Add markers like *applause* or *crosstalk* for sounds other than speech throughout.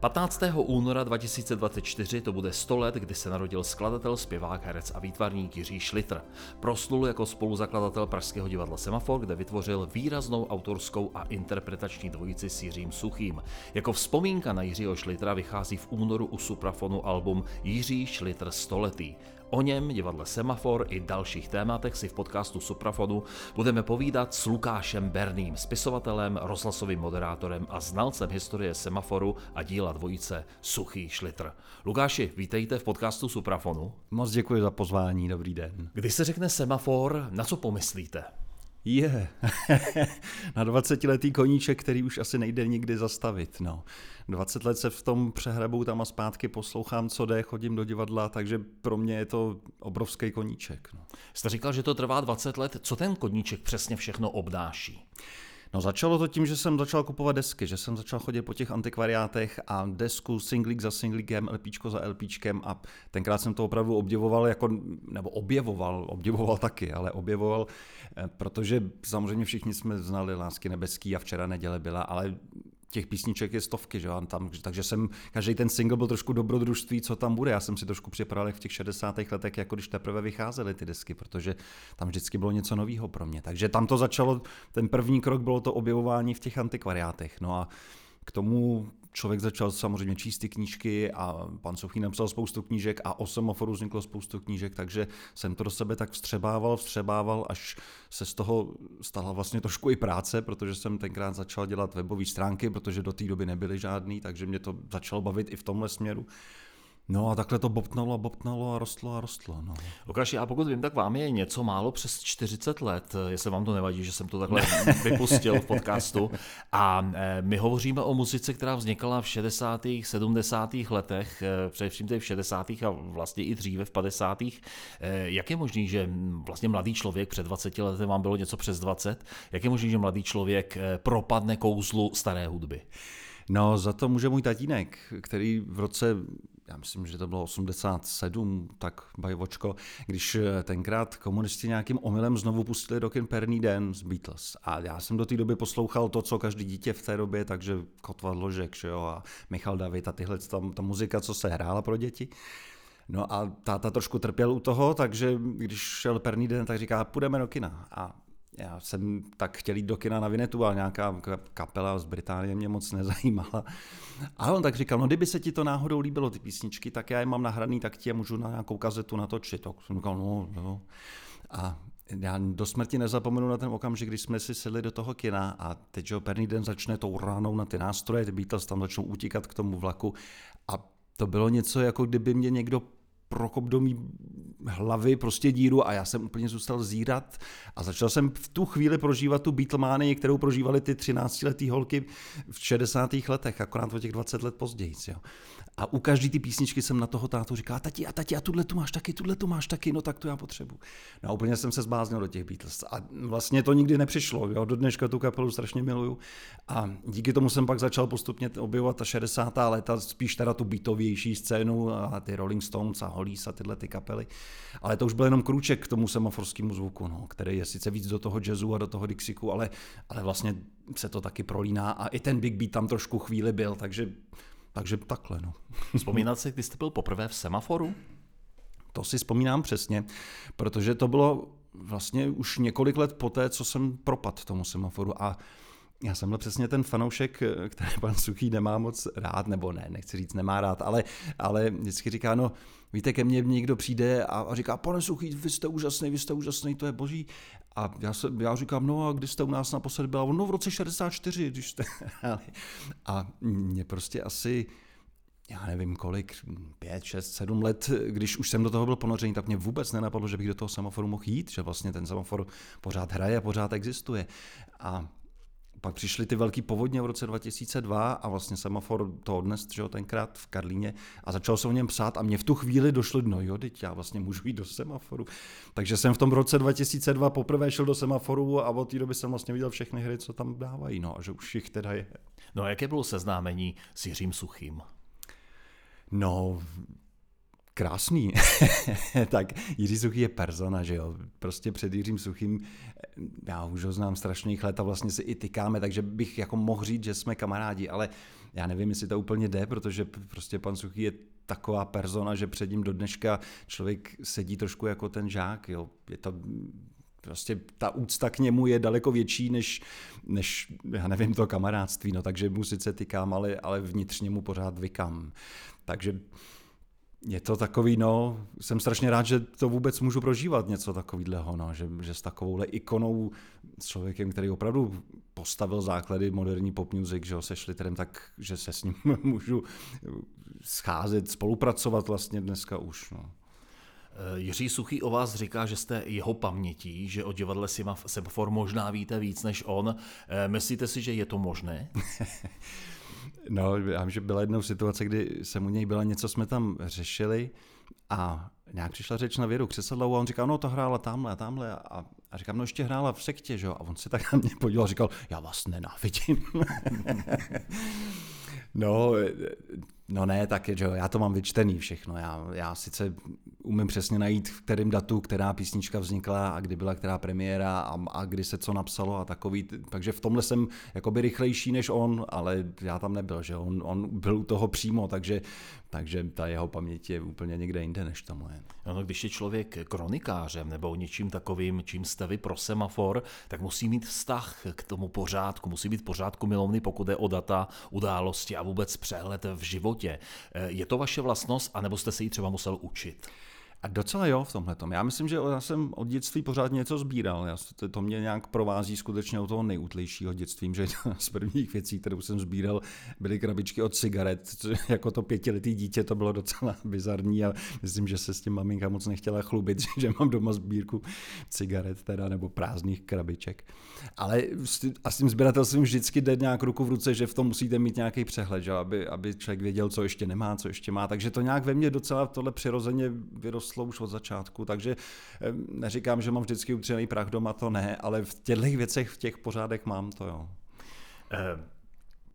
15. února 2024 to bude 100 let, kdy se narodil skladatel, zpěvák, herec a výtvarník Jiří Šlitr. Proslul jako spoluzakladatel Pražského divadla Semafor, kde vytvořil výraznou autorskou a interpretační dvojici s Jiřím Suchým. Jako vzpomínka na Jiřího Šlitra vychází v únoru u Suprafonu album Jiří Šlitr stoletý. O něm, divadle Semafor i dalších tématech si v podcastu Suprafonu budeme povídat s Lukášem Berným, spisovatelem, rozhlasovým moderátorem a znalcem historie Semaforu a díla dvojice Suchý Šlitr. Lukáši, vítejte v podcastu Suprafonu. Moc děkuji za pozvání, dobrý den. Když se řekne semafor, na co pomyslíte? Je, *laughs* na 20-letý koníček, který už asi nejde nikdy zastavit. No. 20 let se v tom přehrabu tam a zpátky poslouchám, co jde, chodím do divadla, takže pro mě je to obrovský koníček. No. Jste říkal, že to trvá 20 let. Co ten koníček přesně všechno obnáší? No začalo to tím, že jsem začal kupovat desky, že jsem začal chodit po těch antikvariátech a desku singlík za singlíkem, LPčko za LPčkem a tenkrát jsem to opravdu obdivoval, jako, nebo objevoval, obdivoval taky, ale objevoval, eh, protože samozřejmě všichni jsme znali Lásky nebeský a včera neděle byla, ale těch písniček je stovky, že tam, takže jsem, každý ten single byl trošku dobrodružství, co tam bude. Já jsem si trošku připadal v těch 60. letech, jako když teprve vycházely ty desky, protože tam vždycky bylo něco nového pro mě. Takže tam to začalo, ten první krok bylo to objevování v těch antikvariátech. No a k tomu člověk začal samozřejmě číst ty knížky a pan Suchý napsal spoustu knížek a o semaforu vzniklo spoustu knížek, takže jsem to do sebe tak vstřebával, vstřebával, až se z toho stala vlastně trošku i práce, protože jsem tenkrát začal dělat webové stránky, protože do té doby nebyly žádný, takže mě to začalo bavit i v tomhle směru. No a takhle to bobtnalo a bobtnalo a rostlo a rostlo. No. Lukáši, a pokud vím, tak vám je něco málo přes 40 let, jestli vám to nevadí, že jsem to takhle *laughs* vypustil v *laughs* podcastu. A e, my hovoříme o muzice, která vznikala v 60. 70. letech, e, především v 60. a vlastně i dříve v 50. E, jak je možný, že vlastně mladý člověk před 20 lety vám bylo něco přes 20, jak je možný, že mladý člověk propadne kouzlu staré hudby? No, za to může můj tatínek, který v roce já myslím, že to bylo 87, tak bajvočko, když eh, tenkrát komunisti nějakým omylem znovu pustili Perný den z Beatles. A já jsem do té doby poslouchal to, co každý dítě v té době, takže Kotva Ložek že jo, a Michal David a tyhle, ta, ta muzika, co se hrála pro děti. No a táta trošku trpěl u toho, takže když šel perný den, tak říká, půjdeme do kina. A já jsem tak chtěl jít do kina na Vinetu, ale nějaká kapela z Británie mě moc nezajímala. A on tak říkal, no kdyby se ti to náhodou líbilo, ty písničky, tak já je mám nahraný, tak ti je můžu na nějakou kazetu natočit. Tak jsem říkal, no jo. A já do smrti nezapomenu na ten okamžik, když jsme si sedli do toho kina a teď, že perný den začne tou ránou na ty nástroje, ty Beatles tam začnou utíkat k tomu vlaku a to bylo něco, jako kdyby mě někdo prokop do mý hlavy prostě díru a já jsem úplně zůstal zírat a začal jsem v tu chvíli prožívat tu Beatlemánii, kterou prožívali ty 13-letý holky v 60. letech, akorát o těch 20 let později. Jo. A u každé ty písničky jsem na toho tátu říkal, tati, a tati, a tuhle tu máš taky, tuhle tu máš taky, no tak to já potřebuji. No a úplně jsem se zbáznil do těch Beatles. A vlastně to nikdy nepřišlo, jo. do dneška tu kapelu strašně miluju. A díky tomu jsem pak začal postupně objevovat ta 60. léta, spíš teda tu beatovější scénu a ty Rolling Stones a Hollies a tyhle ty kapely. Ale to už byl jenom krůček k tomu semaforskému zvuku, no, který je sice víc do toho jazzu a do toho Dixiku, ale, ale vlastně se to taky prolíná a i ten Big Beat tam trošku chvíli byl, takže takže takhle, no. *laughs* Vzpomínat si, kdy jste byl poprvé v semaforu? To si vzpomínám přesně, protože to bylo vlastně už několik let poté, co jsem propad tomu semaforu a já jsem byl přesně ten fanoušek, který pan Suchý nemá moc rád, nebo ne, nechci říct nemá rád, ale, ale vždycky říká, no víte, ke mně někdo přijde a, a říká, pane Suchý, vy jste úžasný, vy jste úžasný, to je boží. A já, se, já říkám, no a kdy jste u nás naposledy byla? No v roce 64, když jste *laughs* A mě prostě asi, já nevím kolik, pět, šest, sedm let, když už jsem do toho byl ponořený, tak mě vůbec nenapadlo, že bych do toho semaforu mohl jít, že vlastně ten semafor pořád hraje a pořád existuje. A pak přišly ty velký povodně v roce 2002 a vlastně semafor to odnes, že jo, tenkrát v Karlíně a začal se o něm psát a mě v tu chvíli došlo, no jo, teď já vlastně můžu jít do semaforu. Takže jsem v tom roce 2002 poprvé šel do semaforu a od té doby jsem vlastně viděl všechny hry, co tam dávají, no a že už jich teda je. No a jaké bylo seznámení s Jiřím Suchým? No, krásný. *laughs* tak Jiří Suchý je persona, že jo. Prostě před Jiřím Suchým, já už ho znám strašných let a vlastně si i tykáme, takže bych jako mohl říct, že jsme kamarádi, ale já nevím, jestli to úplně jde, protože prostě pan Suchý je taková persona, že před ním do dneška člověk sedí trošku jako ten žák, jo. Je to prostě ta úcta k němu je daleko větší než, než já nevím, to kamarádství, no takže mu sice tykám, ale, ale vnitřně mu pořád vykám. Takže je to takový, no, jsem strašně rád, že to vůbec můžu prožívat něco takového, no, že, že s takovouhle ikonou, s člověkem, který opravdu postavil základy moderní pop music, že ho se Šliterem, tak že se s ním *laughs* můžu scházet, spolupracovat vlastně dneska už. No. Eh, Jiří Suchý o vás říká, že jste jeho pamětí, že o divadle Semafor možná víte víc než on. Eh, myslíte si, že je to možné? *laughs* No, já vím, že byla jednou situace, kdy jsem u něj byla, něco jsme tam řešili a nějak přišla řeč na Věru Křesadlovou a on říkal, no to hrála tamhle a tamhle a, a říkám, no ještě hrála v sektě, že jo? A on se tak na mě podíval a říkal, já vás nenávidím. *laughs* no, No ne, tak že jo, já to mám vyčtený všechno. Já, já sice umím přesně najít, v kterém datu, která písnička vznikla a kdy byla která premiéra a, a kdy se co napsalo a takový. Takže v tomhle jsem jakoby rychlejší než on, ale já tam nebyl, že on, on byl u toho přímo, takže, takže ta jeho paměť je úplně někde jinde než ta moje. No, když je člověk kronikářem nebo něčím takovým, čím jste vy pro semafor, tak musí mít vztah k tomu pořádku, musí být pořádku milovný, pokud je o data, události a vůbec přehled v životě. Eh, je to vaše vlastnost, anebo jste se ji třeba musel učit? A docela jo v tomhle. Já myslím, že já jsem od dětství pořád něco sbíral. Já, to, to mě nějak provází skutečně od toho nejútlejšího dětstvím, že z prvních věcí, kterou jsem sbíral, byly krabičky od cigaret. Jako to pětiletý dítě to bylo docela *laughs* bizarní a myslím, že se s tím maminka moc nechtěla chlubit, *laughs* že mám doma sbírku cigaret teda, nebo prázdných krabiček. Ale a s tím sběratelstvím vždycky jde nějak ruku v ruce, že v tom musíte mít nějaký přehled, že? Aby, aby člověk věděl, co ještě nemá, co ještě má. Takže to nějak ve mně docela tohle přirozeně vyrostlo rostlo už od začátku, takže neříkám, že mám vždycky utřený prach doma, to ne, ale v těchto věcech, v těch pořádek mám to jo. Eh,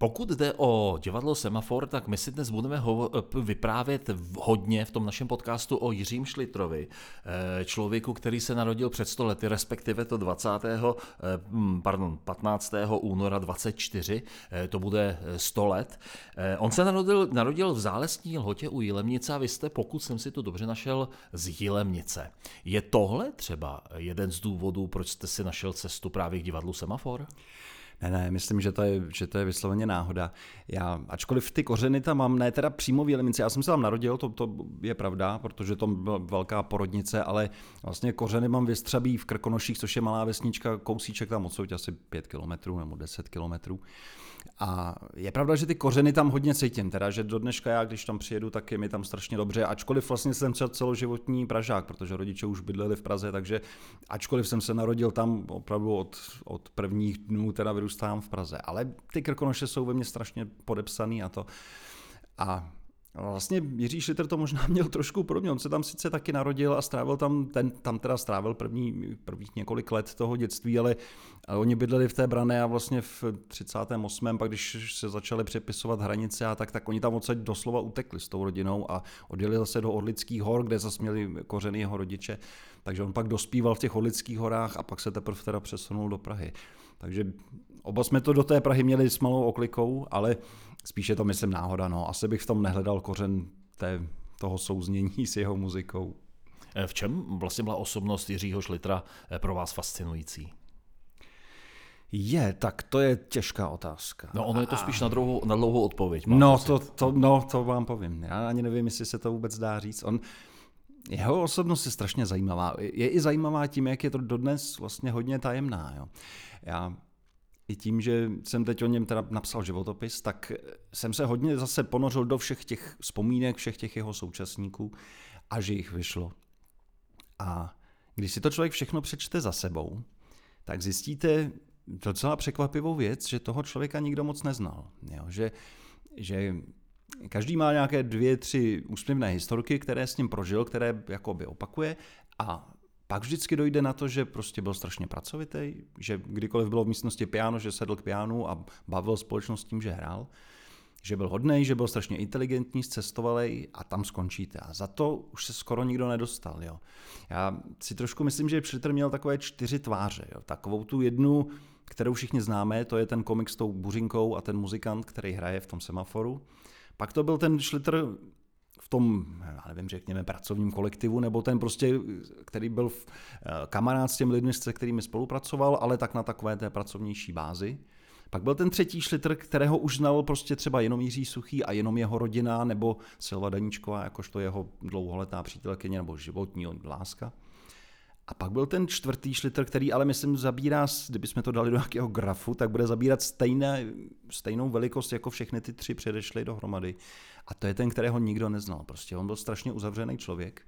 pokud jde o divadlo Semafor, tak my si dnes budeme ho- vyprávět hodně v tom našem podcastu o Jiřím Šlitrovi, eh, člověku, který se narodil před 100 lety, respektive to 20. Eh, pardon, 15. února 24, eh, to bude 100 let. On se narodil, narodil v zálesní lhotě u Jilemnice a vy jste, pokud jsem si to dobře našel, z Jilemnice. Je tohle třeba jeden z důvodů, proč jste si našel cestu právě k divadlu Semafor? Ne, ne, myslím, že to je, že to je vysloveně náhoda. Já, ačkoliv ty kořeny tam mám, ne teda přímo v Jeleminci, já jsem se tam narodil, to, to je pravda, protože to byla velká porodnice, ale vlastně kořeny mám vystřabí v Krkonoších, což je malá vesnička, kousíček tam odsud, asi 5 kilometrů nebo 10 kilometrů. A je pravda, že ty kořeny tam hodně cítím, teda, že do dneška já, když tam přijedu, tak je mi tam strašně dobře, ačkoliv vlastně jsem třeba celoživotní Pražák, protože rodiče už bydleli v Praze, takže ačkoliv jsem se narodil tam opravdu od, od prvních dnů, teda vyrůstám v Praze. Ale ty Krkonoše jsou ve mně strašně podepsaný a to. A Vlastně Jiří Šliter to možná *laughs* měl trošku podobně. On se tam sice taky narodil a strávil tam, ten tam teda strávil první, prvních několik let toho dětství, ale, ale oni bydleli v té brané a vlastně v 38. pak když se začaly přepisovat hranice a tak, tak oni tam odsaď doslova utekli s tou rodinou a odjeli zase do Orlických hor, kde zase měli kořeny jeho rodiče. Takže on pak dospíval v těch Orlických horách a pak se teprve teda přesunul do Prahy. Takže oba jsme to do té Prahy měli s malou oklikou, ale spíše to myslím náhoda. No. Asi bych v tom nehledal kořen té, toho souznění s jeho muzikou. Eh, v čem vlastně byla osobnost Jiřího Šlitra eh, pro vás fascinující? Je, tak to je těžká otázka. No ono je to spíš na, dlouhou, na dlouhou odpověď. No to, to, no, to vám povím. Já ani nevím, jestli se to vůbec dá říct. On, jeho osobnost je strašně zajímavá. Je i zajímavá tím, jak je to dodnes vlastně hodně tajemná. Jo. Já i tím, že jsem teď o něm teda napsal životopis, tak jsem se hodně zase ponořil do všech těch vzpomínek, všech těch jeho současníků a že jich vyšlo. A když si to člověk všechno přečte za sebou, tak zjistíte, docela překvapivou věc, že toho člověka nikdo moc neznal. Jo? Že, že každý má nějaké dvě, tři úsměvné historky, které s ním prožil, které jakoby opakuje a pak vždycky dojde na to, že prostě byl strašně pracovitý, že kdykoliv bylo v místnosti piano, že sedl k pianu a bavil společnost tím, že hrál, že byl hodný, že byl strašně inteligentní, cestovalý a tam skončíte. A za to už se skoro nikdo nedostal. Jo. Já si trošku myslím, že Schlitter měl takové čtyři tváře. Jo. Takovou tu jednu, kterou všichni známe, to je ten komik s tou buřinkou a ten muzikant, který hraje v tom semaforu. Pak to byl ten Schlitter tom, já nevím, řekněme, pracovním kolektivu, nebo ten prostě, který byl v, eh, kamarád s těmi lidmi, se kterými spolupracoval, ale tak na takové té pracovnější bázi. Pak byl ten třetí šlitr, kterého už znal prostě třeba jenom Jiří Suchý a jenom jeho rodina, nebo Silva Daníčková, jakožto jeho dlouholetá přítelkyně nebo životní láska. A pak byl ten čtvrtý šlitr, který ale myslím zabírá, kdybychom to dali do nějakého grafu, tak bude zabírat stejné, stejnou velikost jako všechny ty tři předešly dohromady. A to je ten, kterého nikdo neznal. Prostě on byl strašně uzavřený člověk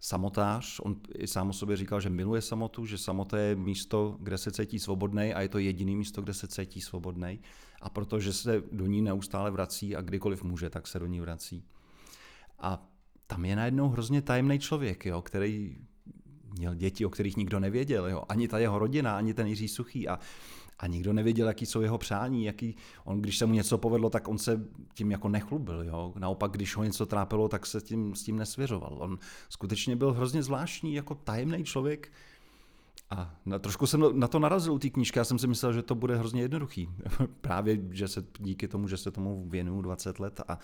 samotář. On i sám o sobě říkal, že miluje samotu, že samota je místo, kde se cítí svobodný a je to jediný místo, kde se cítí svobodný. A protože se do ní neustále vrací a kdykoliv může, tak se do ní vrací. A tam je najednou hrozně tajemný člověk, jo, který měl děti, o kterých nikdo nevěděl. Jo. Ani ta jeho rodina, ani ten Jiří Suchý. A a nikdo nevěděl, jaký jsou jeho přání, jaký, on, když se mu něco povedlo, tak on se tím jako nechlubil, jo? naopak, když ho něco trápilo, tak se tím, s tím nesvěřoval. On skutečně byl hrozně zvláštní, jako tajemný člověk, a na, trošku jsem na to narazil u té knížky, já jsem si myslel, že to bude hrozně jednoduchý. *laughs* Právě, že se díky tomu, že se tomu věnuju 20 let a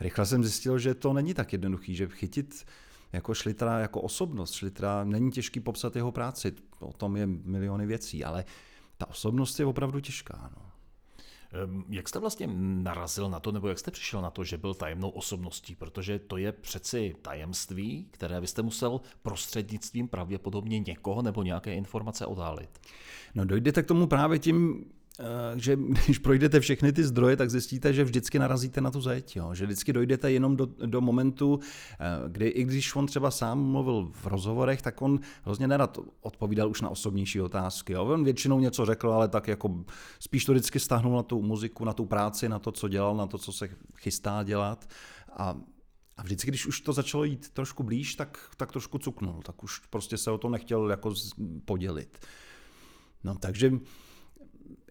rychle jsem zjistil, že to není tak jednoduchý, že chytit jako Šlitra jako osobnost, Šlitra není těžký popsat jeho práci, o tom je miliony věcí, ale ta osobnost je opravdu těžká. No. Jak jste vlastně narazil na to, nebo jak jste přišel na to, že byl tajemnou osobností? Protože to je přeci tajemství, které byste musel prostřednictvím pravděpodobně někoho nebo nějaké informace odhalit. No dojdete k tomu právě tím, že *laughs* když projdete všechny ty zdroje, tak zjistíte, že vždycky narazíte na tu zeď. Jo? Že vždycky dojdete jenom do, do momentu, eh, kdy i když on třeba sám mluvil v rozhovorech, tak on hrozně nerad odpovídal už na osobnější otázky. Jo? On většinou něco řekl, ale tak jako spíš to vždycky stáhnul na tu muziku, na tu práci, na to, co dělal, na to, co se chystá dělat. A a vždycky, když už to začalo jít trošku blíž, tak, tak trošku cuknul, tak už prostě se o to nechtěl jako podělit. No takže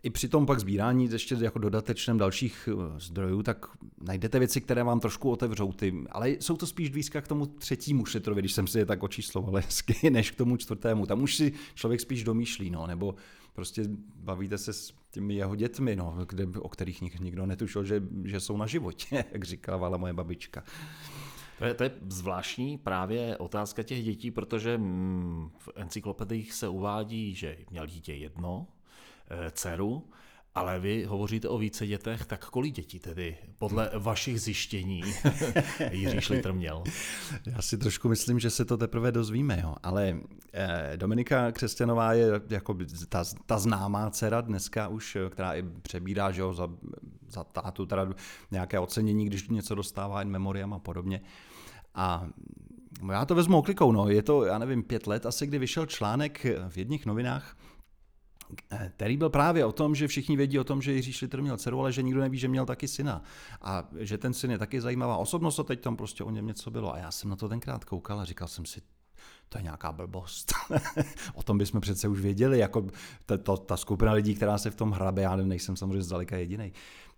i při tom pak sbírání ještě jako dodatečném dalších eh, zdrojů, tak najdete věci, které vám trošku otevřou ty, ale jsou to spíš blízka k tomu třetímu šetrovi, když jsem si je tak očísloval *laughs* hezky, než k tomu čtvrtému. Tam už si člověk spíš domýšlí, no, nebo prostě bavíte se s těmi jeho dětmi, no, kde, o kterých nikdo netušil, že, že jsou na životě, *laughs* jak říkala moje babička. To je, to je zvláštní právě otázka těch dětí, protože mm, v encyklopediích se uvádí, že měl dítě jedno, dceru, ale vy hovoříte o více dětech, tak kolik dětí tedy podle vašich zjištění *laughs* Jiří Šlitr měl? Já si trošku myslím, že se to teprve dozvíme, jo. ale eh, Dominika Křesťanová je jako ta, ta známá dcera dneska už, eh, která i přebírá že jo, za, za tátu teda nějaké ocenění, když něco dostává in memoriam a podobně. A já to vezmu oklikou, no. je to, já nevím, pět let asi, kdy vyšel článek v jedných novinách, který byl právě o tom, že všichni vědí o tom, že Jiří Šlitr měl dceru, ale že nikdo neví, že měl taky syna. A že ten syn je taky zajímavá osobnost a teď tam prostě o něm něco bylo. A já jsem na to tenkrát koukal a říkal jsem si, to je nějaká blbost. *laughs* o tom bychom přece už věděli, jako ta, ta, ta skupina lidí, která se v tom hrabe, já nejsem samozřejmě zdaleka jediný.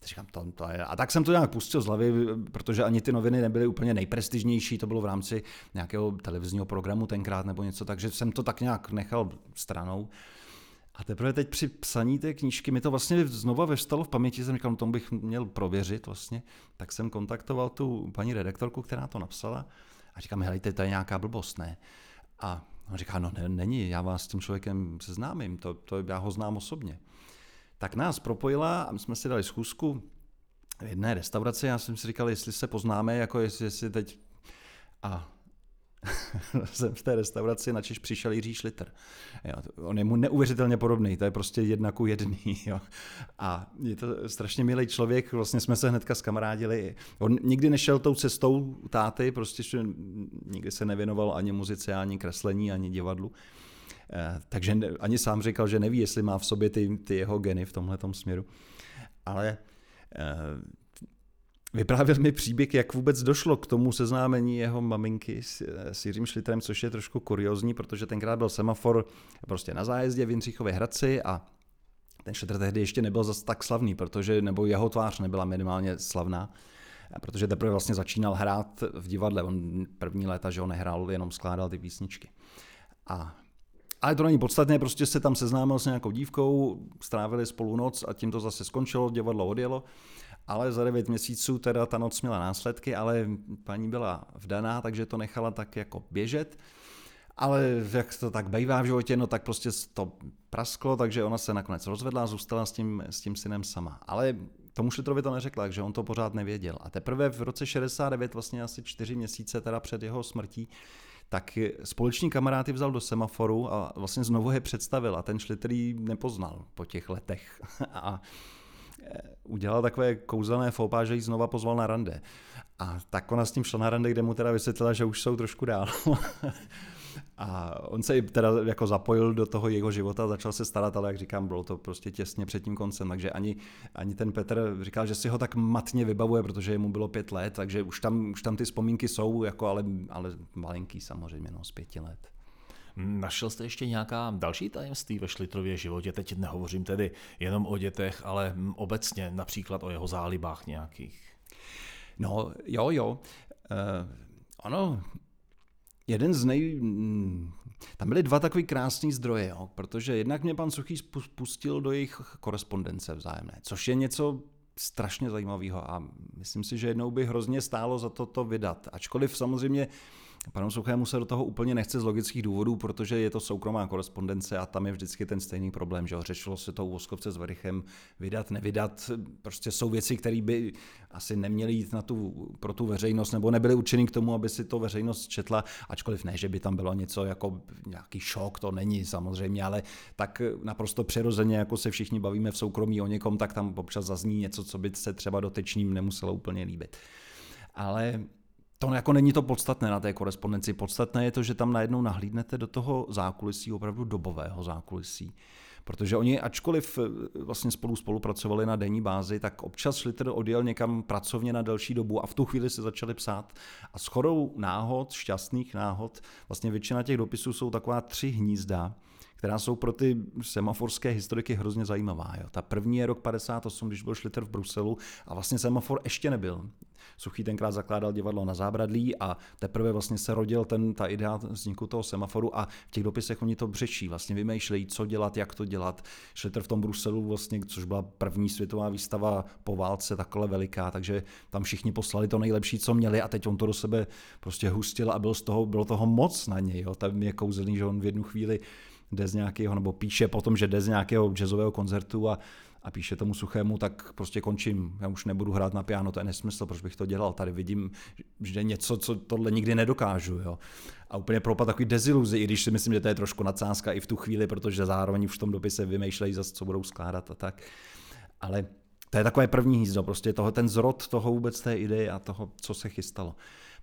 Říkám, to, to je. A tak jsem to nějak pustil z hlavy, protože ani ty noviny nebyly úplně nejprestižnější, to bylo v rámci nějakého televizního programu tenkrát nebo něco, takže jsem to tak nějak nechal stranou. A teprve teď při psaní té knížky mi to vlastně znova vestalo v paměti, jsem říkal, no tomu bych měl prověřit vlastně, tak jsem kontaktoval tu paní redaktorku, která to napsala a říkám, helejte, to je nějaká blbost, ne? A on říká, no ne, není, já vás s tím člověkem seznámím, to, to já ho znám osobně. Tak nás propojila a my jsme si dali schůzku v jedné restauraci, já jsem si říkal, jestli se poznáme, jako jestli, jestli teď... A *laughs* jsem v té restauraci, načež přišel Jiří Šliter. Jo, on je mu neuvěřitelně podobný, to je prostě jedna ku jedný. *laughs* Jo. A je to strašně milý člověk, vlastně jsme se hnedka zkamarádili. On nikdy nešel tou cestou táty, prostě nikdy se nevěnoval ani muzice, ani kreslení, ani divadlu. Eh, takže ani sám říkal, že neví, jestli má v sobě ty, ty jeho geny v tomhle směru. Ale eh, Vyprávěl mi příběh, jak vůbec došlo k tomu seznámení jeho maminky s, s Jiřím Šlitrem, což je trošku kuriozní, protože tenkrát byl semafor prostě na zájezdě v Jindřichově Hradci a ten Šlitr tehdy ještě nebyl zase tak slavný, protože, nebo jeho tvář nebyla minimálně slavná, protože teprve vlastně začínal hrát v divadle. On první léta, že on nehrál, jenom skládal ty písničky. A ale to není podstatné, prostě se tam seznámil s nějakou dívkou, strávili spolu noc a tím to zase skončilo, divadlo odjelo. Ale za devět měsíců teda ta noc měla následky, ale paní byla vdaná, takže to nechala tak jako běžet. Ale jak to tak bývá v životě, no tak prostě to prasklo, takže ona se nakonec rozvedla a zůstala s tím, s tím synem sama. Ale tomu Šlitrovi to neřekla, takže on to pořád nevěděl. A teprve v roce 69, vlastně asi čtyři měsíce teda před jeho smrtí, tak společní kamarády vzal do semaforu a vlastně znovu je představil a ten Šlitr nepoznal po těch letech. *laughs* a udělal takové kouzelné fópa, že ji znova pozval na rande. A tak ona s tím šla na rande, kde mu teda vysvětlila, že už jsou trošku dál. *laughs* a on se teda jako zapojil do toho jeho života, začal se starat, ale jak říkám, bylo to prostě těsně před tím koncem, takže ani, ani ten Petr říkal, že si ho tak matně vybavuje, protože mu bylo pět let, takže už tam, už tam ty vzpomínky jsou, jako ale, ale malinký samozřejmě, no, z pěti let. Našel jste ještě nějaká další tajemství ve Šlitrově životě? Teď nehovořím tedy jenom o dětech, ale obecně například o jeho zálibách nějakých. No, jo, jo. Uh, ono, jeden z nej... Tam byly dva takový krásný zdroje, jo, protože jednak mě pan Suchý pustil do jejich korespondence vzájemné, což je něco strašně zajímavého a myslím si, že jednou by hrozně stálo za to to vydat. Ačkoliv samozřejmě Panu Suchému se do toho úplně nechce z logických důvodů, protože je to soukromá korespondence a tam je vždycky ten stejný problém, že řešilo se to u Voskovce s Verichem vydat, nevydat. Prostě jsou věci, které by asi neměly jít na tu, pro tu veřejnost nebo nebyly určeny k tomu, aby si to veřejnost četla, ačkoliv ne, že by tam bylo něco jako nějaký šok, to není samozřejmě, ale tak naprosto přirozeně, jako se všichni bavíme v soukromí o někom, tak tam občas zazní něco, co by se třeba dotyčným nemuselo úplně líbit. Ale to jako není to podstatné na té korespondenci. Podstatné je to, že tam najednou nahlídnete do toho zákulisí, opravdu dobového zákulisí. Protože oni, ačkoliv eh, vlastně spolu spolupracovali na denní bázi, tak občas Schlitter odjel někam pracovně na delší dobu a v tu chvíli se začali psát. A s chodou náhod, šťastných náhod, vlastně většina těch dopisů jsou taková tři hnízda, která jsou pro ty semaforské historiky hrozně zajímavá. Jo. Ta první je rok 58, když byl Schlitter v Bruselu a vlastně semafor ještě nebyl. Suchý tenkrát zakládal divadlo na zábradlí a teprve vlastně se rodil ten, ta idea vzniku toho semaforu a v těch dopisech oni to břečí, vlastně vymýšlejí, co dělat, jak to dělat. Schlitter v tom Bruselu, vlastně, což byla první světová výstava po válce takhle veliká, takže tam všichni poslali to nejlepší, co měli a teď on to do sebe prostě hustil a byl z toho, bylo toho moc na něj. Jo. Tam je kouzelný, že on v jednu chvíli jde z nějakého, nebo píše potom, že jde z nějakého jazzového koncertu a, a píše tomu suchému, tak prostě končím, já už nebudu hrát na piano, to je nesmysl, proč bych to dělal, tady vidím, že něco, co tohle nikdy nedokážu, jo. A úplně propad takový deziluzi, i když si myslím, že to je trošku nadsázka i v tu chvíli, protože zároveň v tom dopise vymýšlejí zase, co budou skládat a tak. Ale to je takové první hnízdo, prostě toho, ten zrod toho vůbec té ideje a toho, co se chystalo.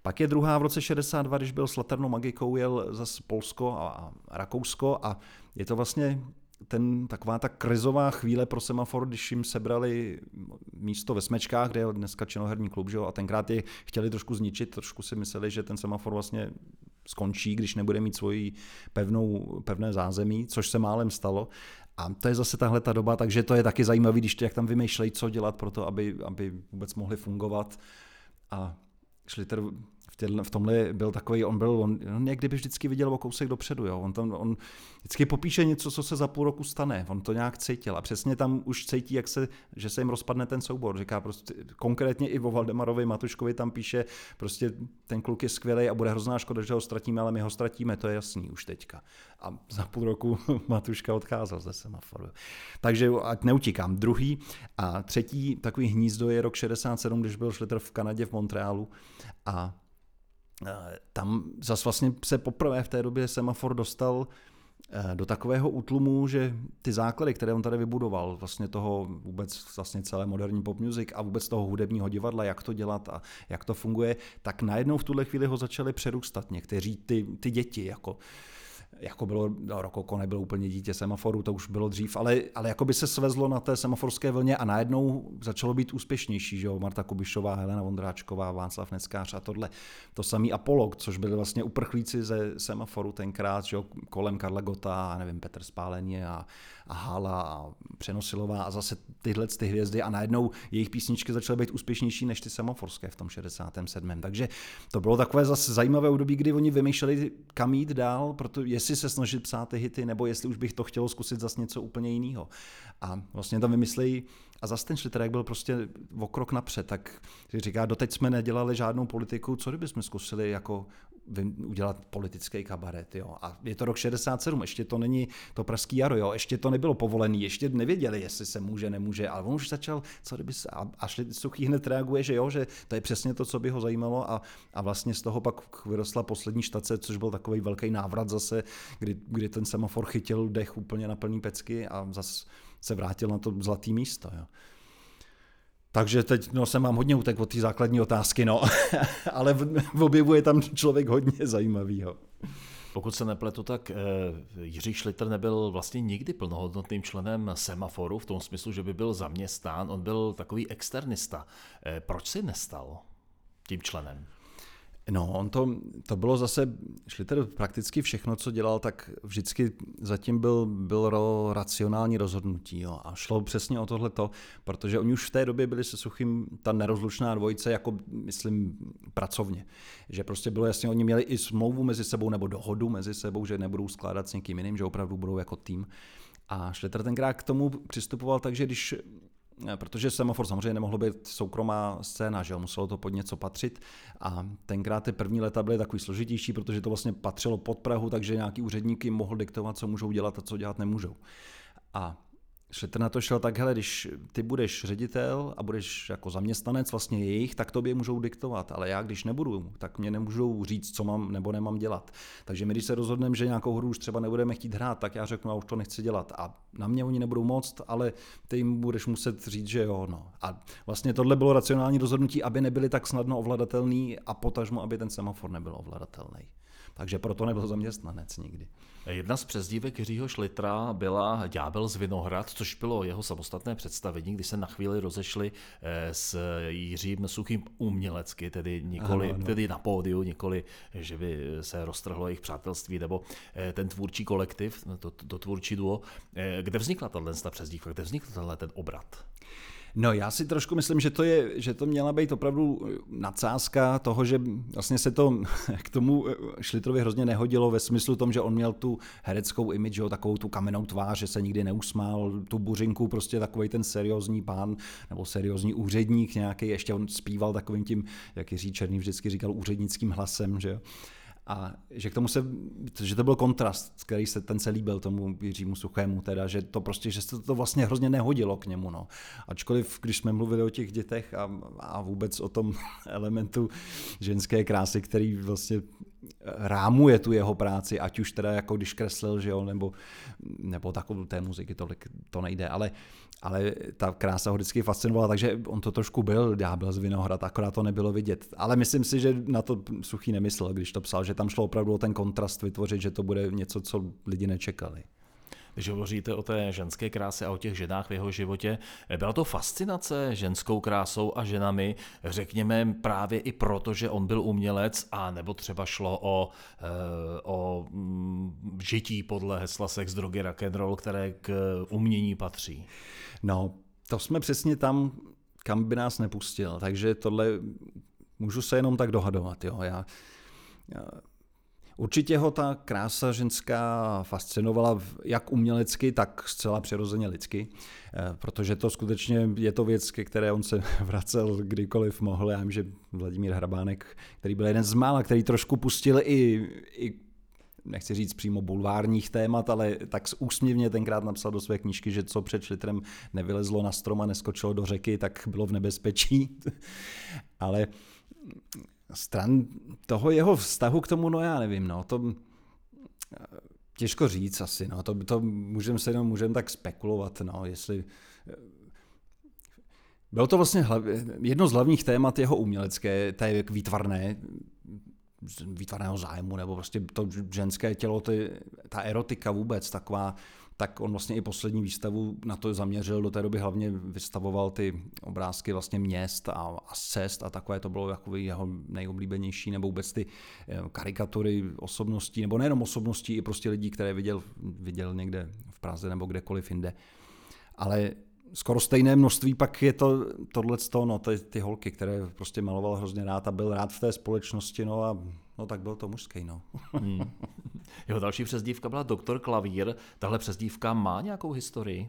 Pak je druhá v roce 62, když byl s Laternou magikou, jel zase Polsko a Rakousko a je to vlastně ten, taková ta krizová chvíle pro semafor, když jim sebrali místo ve Smečkách, kde je dneska činoherní klub, že jo, a tenkrát je chtěli trošku zničit, trošku si mysleli, že ten semafor vlastně skončí, když nebude mít svoji pevnou, pevné zázemí, což se málem stalo. A to je zase tahle ta doba, takže to je taky zajímavé, když to, jak tam vymýšlejí, co dělat pro to, aby, aby vůbec mohli fungovat. A Schlitter v, v tomhle byl takový, on byl, on, on někdy by vždycky viděl o kousek dopředu, jo. On, tam, on vždycky popíše něco, co se za půl roku stane, on to nějak cítil a přesně tam už cítí, jak se, že se jim rozpadne ten soubor. Říká prostě, konkrétně i o Valdemarovi Matuškovi tam píše, prostě ten kluk je skvělý a bude hrozná škoda, že ho ztratíme, ale my ho ztratíme, to je jasný už teďka. A za půl roku *laughs* Matuška odcházel ze semaforu. Takže ať neutíkám. Druhý a třetí takový hnízdo je rok 67, když byl Schlitter v Kanadě v Montrealu a tam zase vlastně se poprvé v té době semafor dostal e, do takového útlumu, že ty základy, které on tady vybudoval, vlastně toho vůbec vlastně celé moderní pop music a vůbec toho hudebního divadla, jak to dělat a jak to funguje, tak najednou v tuhle chvíli ho začali přerůstat někteří ty, ty děti, jako jako bylo, no, Rokoko nebylo úplně dítě semaforu, to už bylo dřív, ale, ale jako by se svezlo na té semaforské vlně a najednou začalo být úspěšnější, že jo, Marta Kubišová, Helena Vondráčková, Václav Neckář a tohle. To samý Apollo, což byli vlastně uprchlíci ze semaforu tenkrát, že jo, kolem Karla Gota, nevím, Petr Spálení a, a Hala a Přenosilová a zase tyhle ty hvězdy a najednou jejich písničky začaly být úspěšnější než ty semaforské v tom 67. Takže to bylo takové zase zajímavé období, kdy oni vymýšleli, kam jít dál, proto jestli se snažit psát ty hity, nebo jestli už bych to chtělo zkusit zase něco úplně jiného. A vlastně tam vymyslejí, a zase ten Schlitter, byl prostě o krok napřed, tak říká, doteď jsme nedělali žádnou politiku, co kdybychom zkusili jako udělat politický kabaret, jo. A je to rok 67, ještě to není to pražský jaro, jo. Ještě to nebylo povolený, ještě nevěděli, jestli se může, nemůže, ale on už začal, co kdyby se, a, a Suchý hned reaguje, že jo, že to je přesně to, co by ho zajímalo a, a vlastně z toho pak vyrostla poslední štace, což byl takový velký návrat zase, kdy, kdy ten semafor chytil dech úplně na plný pecky a zase se vrátil na to zlatý místo, jo. Takže teď no, jsem vám hodně utek od té základní otázky, no, *laughs* ale objevuje tam člověk hodně zajímavýho. Pokud se nepletu, tak eh, Jiří Šlitr nebyl vlastně nikdy plnohodnotným členem semaforu v tom smyslu, že by byl zaměstnán. On byl takový externista. Eh, proč si nestal tím členem? No, on to, to bylo zase, Schlitter prakticky všechno, co dělal, tak vždycky zatím byl, bylo racionální rozhodnutí. Jo. A šlo přesně o tohleto, protože oni už v té době byli se Suchým ta nerozlučná dvojice, jako myslím pracovně. Že prostě bylo jasně, oni měli i smlouvu mezi sebou nebo dohodu mezi sebou, že nebudou skládat s někým jiným, že opravdu budou jako tým. A Schlitter tenkrát k tomu přistupoval tak, že když protože semafor samozřejmě nemohlo být soukromá scéna, že jo, muselo to pod něco patřit a tenkrát ty první leta byly takový složitější, protože to vlastně patřilo pod Prahu, takže nějaký úředníky mohl diktovat, co můžou dělat a co dělat nemůžou. A Šetr na to šel tak, hele, když ty budeš ředitel a budeš jako zaměstnanec vlastně jejich, tak tobě můžou diktovat, ale já když nebudu, tak mě nemůžou říct, co mám nebo nemám dělat. Takže my, když se rozhodneme, že nějakou hru už třeba nebudeme chtít hrát, tak já řeknu, já už to nechci dělat. A na mě oni nebudou moct, ale ty jim budeš muset říct, že jo. No. A vlastně tohle bylo racionální rozhodnutí, aby nebyly tak snadno ovladatelný a potažmo, aby ten semafor nebyl ovladatelný. Takže proto nebyl zaměstnanec nikdy. Jedna z přezdívek Jiřího Šlitra byla Ďábel z Vinohrad, což bylo jeho samostatné představení, kdy se na chvíli rozešli eh, s Jiřím Suchým umělecky, tedy, nikoli, ano, ano. tedy na pódiu, nikoli, že by se roztrhlo jejich přátelství, nebo eh, ten tvůrčí kolektiv, to, to tvůrčí duo. Eh, kde vznikla tato přezdívka, kde vznikl tenhle ten obrat? No já si trošku myslím, že to, je, že to měla být opravdu nadsázka toho, že vlastně se to *laughs* k tomu Šlitrovi hrozně nehodilo ve smyslu tom, že on měl tu hereckou image, jo, takovou tu kamennou tvář, že se nikdy neusmál, tu buřinku, prostě takový ten seriózní pán nebo seriózní úředník nějaký, ještě on zpíval takovým tím, jak Jiří Černý vždycky říkal, úřednickým hlasem, že jo. A že k tomu se, že to byl kontrast, který se ten se líbil tomu Jiřímu Suchému, teda, že to prostě, že se to vlastně hrozně nehodilo k němu. No. Ačkoliv, když jsme mluvili o těch dětech a, a vůbec o tom *laughs* elementu ženské krásy, který vlastně rámuje tu jeho práci, ať už teda jako když kreslil, že jo, nebo, nebo takovou té muziky, tolik to nejde, ale, ale ta krása ho vždycky fascinovala, takže on to trošku byl ďábel z Vinohrad, akorát to nebylo vidět. Ale myslím si, že na to Suchý nemyslel, když to psal, že tam šlo opravdu o ten kontrast vytvořit, že to bude něco, co lidi nečekali. Když hovoříte o té ženské kráse a o těch ženách v jeho životě, byla to fascinace ženskou krásou a ženami, řekněme právě i proto, že on byl umělec, a nebo třeba šlo o, eh, o mm, žití podle hesla sex, drogy, rock and roll, které k umění patří? No, to jsme přesně tam, kam by nás nepustil, takže tohle můžu se jenom tak dohadovat. Jo. Já, já Určitě ho ta krása ženská fascinovala jak umělecky, tak zcela přirozeně lidsky, eh, protože to skutečně je to věc, ke které on se *laughs* vracel kdykoliv mohl. Já vím, že Vladimír Hrabánek, který byl jeden z mála, který trošku pustil i, i nechci říct přímo bulvárních témat, ale tak úsměvně tenkrát napsal do své knížky, že co před šlitrem nevylezlo na strom a neskočilo do řeky, tak bylo v nebezpečí. *laughs* ale stran toho jeho vztahu k tomu, no já nevím, no, to těžko říct asi, no, to, to můžeme se jenom, můžeme tak spekulovat, no, jestli bylo to vlastně hlav, jedno z hlavních témat jeho umělecké, té výtvarné, výtvarného zájmu, nebo prostě to ženské tělo, ty, ta erotika vůbec taková, tak on vlastně i poslední výstavu na to zaměřil, do té doby hlavně vystavoval ty obrázky vlastně měst a, a cest a takové to bylo jako jeho nejoblíbenější, nebo vůbec ty eh, karikatury osobností, nebo nejenom osobností, i prostě lidí, které viděl, viděl někde v Praze nebo kdekoliv jinde. Ale skoro stejné množství pak je to tohle no, ty, ty holky, které prostě maloval hrozně rád a byl rád v té společnosti, no a no tak byl to mužský, no. Hmm. Jeho další přezdívka byla doktor Klavír. Tahle přezdívka má nějakou historii?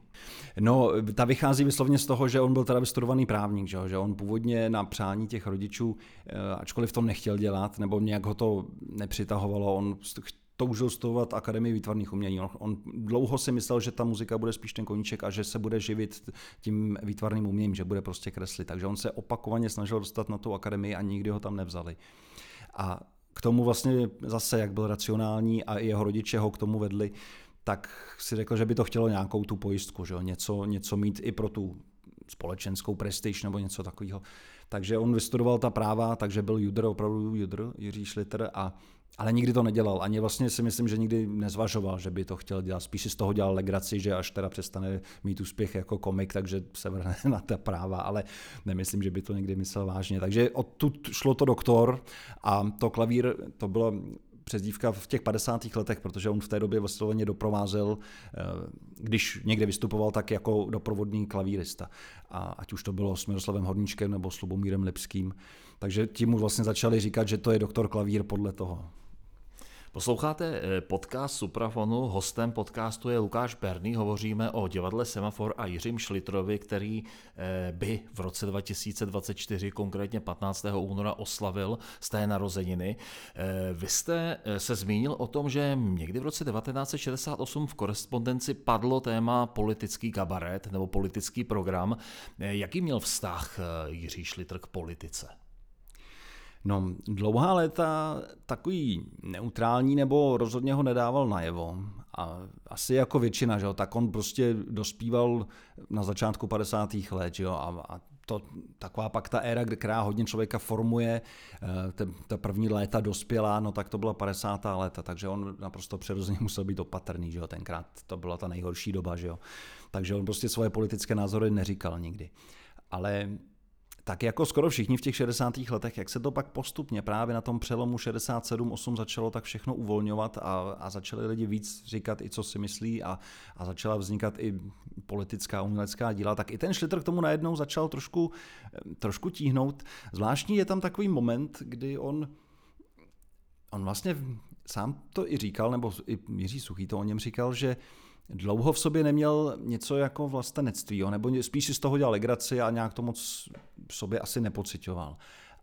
No, ta vychází vyslovně z toho, že on byl teda vystudovaný právník, že, že on původně na přání těch rodičů, eh, ačkoliv to nechtěl dělat, nebo nějak ho to nepřitahovalo, on toužil studovat Akademii výtvarných umění. On, dlouho si myslel, že ta muzika bude spíš ten koníček a že se bude živit tím výtvarným uměním, že bude prostě kreslit. Takže on se opakovaně snažil dostat na tu akademii a nikdy ho tam nevzali. A k tomu vlastně zase, jak byl racionální a jeho rodiče ho k tomu vedli, tak si řekl, že by to chtělo nějakou tu pojistku, že jo? Něco, něco mít i pro tu společenskou prestiž nebo něco takového. Takže on vystudoval ta práva, takže byl judr, opravdu judr, Jiří Šliter a ale nikdy to nedělal. Ani vlastně si myslím, že nikdy nezvažoval, že by to chtěl dělat. Spíš si z toho dělal legraci, že až teda přestane mít úspěch jako komik, takže se vrhne *laughs* na ta práva, ale nemyslím, že by to někdy myslel vážně. Takže odtud šlo to doktor a to klavír, to bylo přezdívka v těch 50. letech, protože on v té době vysloveně doprovázel, eh, když někde vystupoval, tak jako doprovodný klavírista. A ať už to bylo s Miroslavem Horníčkem nebo s Lubomírem Lipským. Takže tím mu vlastně začali říkat, že to je doktor klavír podle toho. Posloucháte eh, podcast Suprafonu, hostem podcastu je Lukáš Berný, hovoříme o divadle Semafor a Jiřím Šlitrovi, který eh, by v roce 2024, konkrétně 15. února, oslavil z té narozeniny. Eh, vy jste se zmínil o tom, že někdy v roce 1968 v korespondenci padlo téma politický kabaret nebo politický program. Jaký měl vztah Jiří Šlitr k politice? No, dlouhá léta takový neutrální nebo rozhodně ho nedával najevo. A asi jako většina, že jo, tak on prostě dospíval na začátku 50. let, že jo, a, a to taková pak ta éra, která hodně člověka formuje, eh, ta první léta dospělá, no tak to byla 50. léta, takže on naprosto přirozeně *laughs* musel být opatrný, že jo, tenkrát to byla ta nejhorší doba, že jo. Takže on prostě svoje politické názory neříkal nikdy. Ale tak jako skoro všichni v těch 60. letech, jak se to pak postupně právě na tom přelomu 67-8 začalo tak všechno uvolňovat a, a začali lidi víc říkat i co si myslí a, a začala vznikat i politická umělecká díla, tak i ten Schlitter k tomu najednou začal trošku, trošku tíhnout. Zvláštní je tam takový moment, kdy on, on vlastně sám to i říkal, nebo i Jiří Suchý to o něm říkal, že dlouho v sobě neměl něco jako vlastenectví, jo? nebo spíš si z toho dělal legraci a nějak to moc v sobě asi nepocitoval.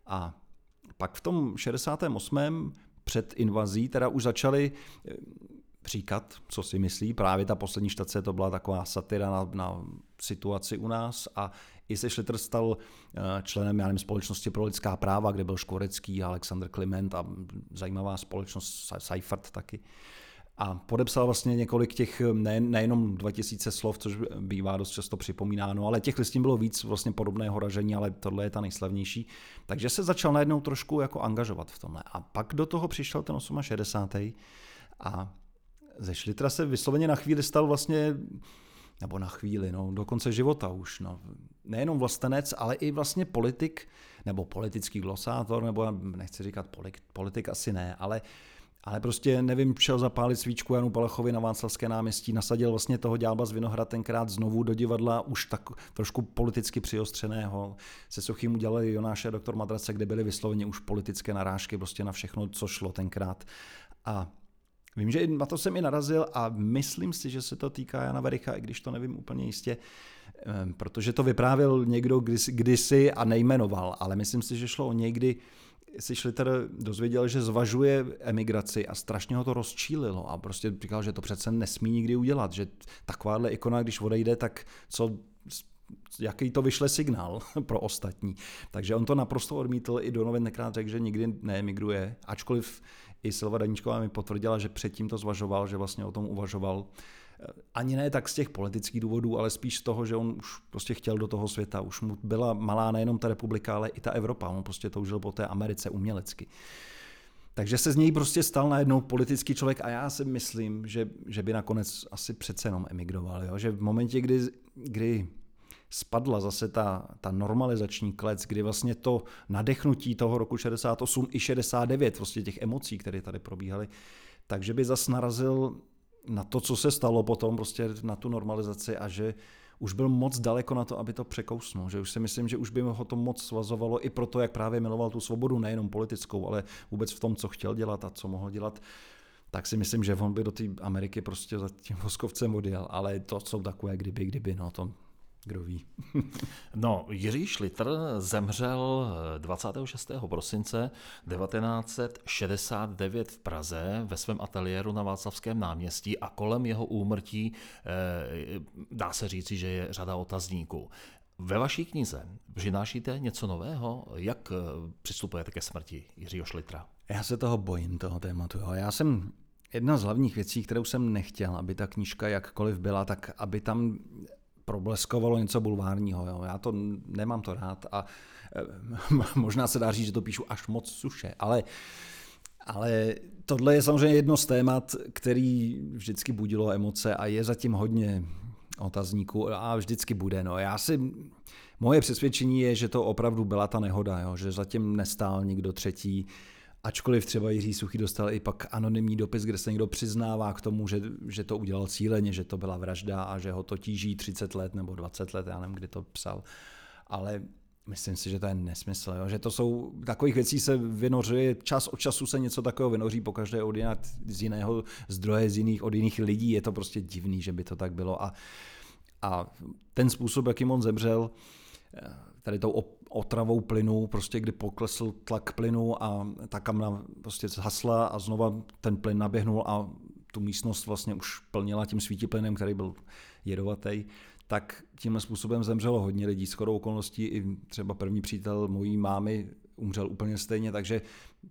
A pak v tom 68. před invazí teda už začali eh, říkat, co si myslí. Právě ta poslední štace to byla taková satira na, na situaci u nás a i se Schlitter stal eh, členem já nevím, společnosti pro lidská práva, kde byl Škvorecký, Alexander Kliment a zajímavá společnost Seifert taky a podepsal vlastně několik těch, ne, nejenom 2000 slov, což bývá dost často připomínáno, ale těch listin bylo víc vlastně podobného ražení, ale tohle je ta nejslavnější. Takže se začal najednou trošku jako angažovat v tomhle. A pak do toho přišel ten 68. a ze Šlitra se vysloveně na chvíli stal vlastně nebo na chvíli, no, do konce života už. No. Nejenom vlastenec, ale i vlastně politik, nebo politický glosátor, nebo nechci říkat politik, politik asi ne, ale ale prostě nevím, šel zapálit svíčku Janu Palachovi na Václavské náměstí, nasadil vlastně toho ďábla z Vinohrad tenkrát znovu do divadla, už tak trošku politicky přiostřeného. Se Sochým udělali Jonáše a doktor Madrace, kde byly vysloveně už politické narážky prostě na všechno, co šlo tenkrát. A vím, že na to jsem i narazil a myslím si, že se to týká Jana Vericha, i když to nevím úplně jistě, ehm, protože to vyprávěl někdo kdysi a nejmenoval, ale myslím si, že šlo o někdy, si Schlitter dozvěděl, že zvažuje emigraci a strašně ho to rozčílilo a prostě říkal, že to přece nesmí nikdy udělat, že takováhle ikona, když odejde, tak co jaký to vyšle signál *laughs* pro ostatní. Takže on to naprosto odmítl, i do novin nekrát řekl, že nikdy neemigruje, ačkoliv i Silva Daníčková mi potvrdila, že předtím to zvažoval, že vlastně o tom uvažoval ani ne tak z těch politických důvodů, ale spíš z toho, že on už prostě chtěl do toho světa. Už mu byla malá nejenom ta republika, ale i ta Evropa. On prostě toužil po té Americe umělecky. takže se z něj prostě stal najednou politický člověk a já si myslím, že, že by nakonec asi přece jenom emigroval. Jo? Že v momentě, kdy, kdy spadla zase ta, ta normalizační klec, kdy vlastně to nadechnutí toho roku 68 i 69, prostě těch emocí, které tady probíhaly, takže by zas narazil na to, co se stalo potom, prostě na tu normalizaci a že už byl moc daleko na to, aby to překousnul. Že už si myslím, že už by ho to moc svazovalo i proto, jak právě miloval tu svobodu, nejenom politickou, ale vůbec v tom, co chtěl dělat a co mohl dělat tak si myslím, že on by do té Ameriky prostě za tím *laughs* voskovcem odjel, ale to jsou takové kdyby, kdyby, no to kdo ví. *laughs* no, Jiří Šlitr zemřel 26. prosince 1969 v Praze ve svém ateliéru na Václavském náměstí a kolem jeho úmrtí eh, dá se říci, že je řada otazníků. Ve vaší knize přinášíte něco nového? Jak eh, přistupujete ke smrti Jiřího Šlitra? Já se toho bojím, toho tématu. Já jsem Jedna z hlavních věcí, kterou jsem nechtěl, aby ta knížka jakkoliv byla, tak aby tam probleskovalo něco bulvárního. Jo. Já to nemám to rád a eh, *laughs* možná se dá říct, že to píšu až moc suše, ale, ale tohle je samozřejmě jedno z témat, který vždycky budilo emoce a je zatím hodně otazníků a vždycky bude. No. Já si, moje přesvědčení je, že to opravdu byla ta nehoda, jo, že zatím nestál nikdo třetí, Ačkoliv třeba Jiří Suchý dostal i pak anonymní dopis, kde se někdo přiznává k tomu, že, že to udělal cíleně, že to byla vražda a že ho to tíží 30 let nebo 20 let, já nevím, kdy to psal. Ale myslím si, že to je nesmysl. Jo? Že to jsou, takových věcí se vynořuje, čas od času se něco takového vynoří, pokaždé od jinak, z jiného zdroje, z jiných, od jiných lidí. Je to prostě divný, že by to tak bylo. A, a ten způsob, jakým on zemřel, tady tou otravou plynu, prostě kdy poklesl tlak plynu a ta kamna prostě zhasla a znova ten plyn naběhnul a tu místnost vlastně už plnila tím svítiplynem, který byl jedovatý, tak tímhle způsobem zemřelo hodně lidí. S chodou okolností i třeba první přítel mojí mámy umřel úplně stejně, takže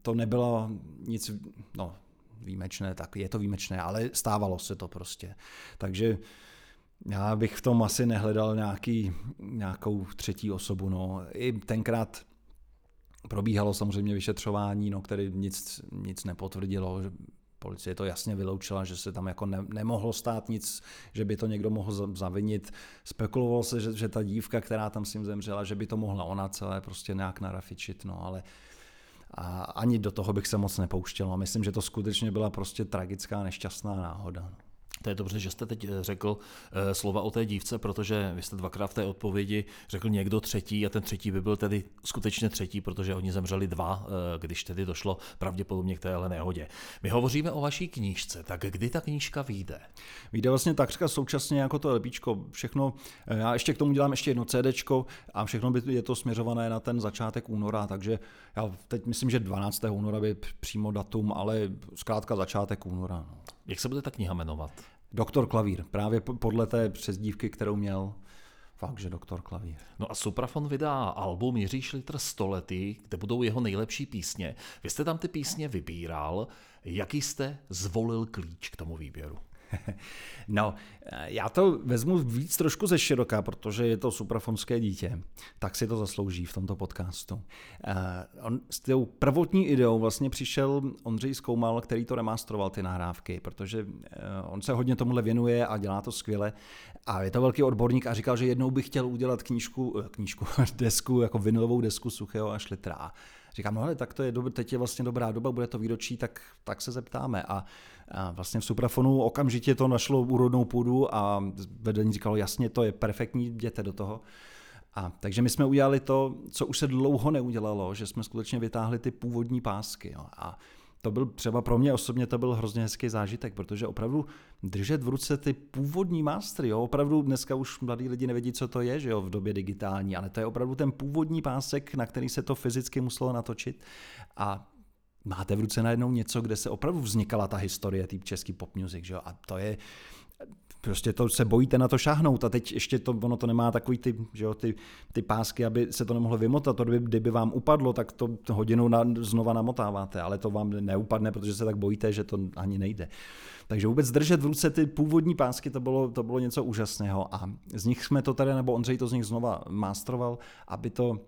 to nebylo nic, no výjimečné, tak je to výjimečné, ale stávalo se to prostě. Takže já bych v tom asi nehledal nějaký, nějakou třetí osobu. No. I tenkrát probíhalo samozřejmě vyšetřování, no, které nic, nic nepotvrdilo. Policie to jasně vyloučila, že se tam jako ne, nemohlo stát nic, že by to někdo mohl zavinit. Spekulovalo se, že, že ta dívka, která tam s ním zemřela, že by to mohla ona celé prostě nějak narafičit, no ale a ani do toho bych se moc nepouštěl. Myslím, že to skutečně byla prostě tragická, nešťastná náhoda. No. To je dobře, že jste teď eh, řekl eh, slova o té dívce, protože vy jste dvakrát v té odpovědi řekl někdo třetí a ten třetí by byl tedy skutečně třetí, protože oni zemřeli dva, eh, když tedy došlo pravděpodobně k téhle nehodě. My hovoříme o vaší knížce, tak kdy ta knížka vyjde? Vyjde vlastně takřka současně jako to LPčko. Všechno, já ještě k tomu dělám ještě jedno CDčko a všechno by je to směřované na ten začátek února, takže já teď myslím, že 12. února by přímo datum, ale zkrátka začátek února. No. Jak se bude ta kniha jmenovat? Doktor Klavír, právě podle té přezdívky, kterou měl. Fakt, že doktor Klavír. No a Suprafon vydá album Jiří Šlitr stolety, kde budou jeho nejlepší písně. Vy jste tam ty písně vybíral. Jaký jste zvolil klíč k tomu výběru? *laughs* No, já to vezmu víc trošku ze široka, protože je to suprafonské dítě, tak si to zaslouží v tomto podcastu. Eh, on s tou prvotní ideou vlastně přišel Ondřej Zkoumal, který to remastroval ty nahrávky, protože eh, on se hodně tomuhle věnuje a dělá to skvěle a je to velký odborník a říkal, že jednou bych chtěl udělat knížku, eh, knížku, *laughs* desku, jako vinylovou desku Suchého a Šlitra. Říkám, no ale tak to je dob- teď je vlastně dobrá doba, bude to výročí, tak, tak se zeptáme. A, a vlastně v Suprafonu okamžitě to našlo úrodnou půdu a vedení říkalo, jasně, to je perfektní, jděte do toho. A takže my jsme udělali to, co už se dlouho neudělalo, že jsme skutečně vytáhli ty původní pásky. Jo. A to byl třeba pro mě osobně to byl hrozně hezký zážitek, protože opravdu držet v ruce ty původní mástry, jo, opravdu dneska už mladí lidi nevědí, co to je, že jo, v době digitální, ale to je opravdu ten původní pásek, na který se to fyzicky muselo natočit. A máte v ruce najednou něco, kde se opravdu vznikala ta historie, typ český pop music, že jo, a to je, prostě to se bojíte na to šáhnout a teď ještě to, ono to nemá takový ty, že jo, ty, ty pásky, aby se to nemohlo vymotat, to kdyby, kdyby vám upadlo, tak to hodinu na, znova namotáváte, ale to vám neupadne, protože se tak bojíte, že to ani nejde. Takže vůbec držet v ruce ty původní pásky, to bylo, to bylo něco úžasného a z nich jsme to tady, nebo Ondřej to z nich znova mástroval, aby to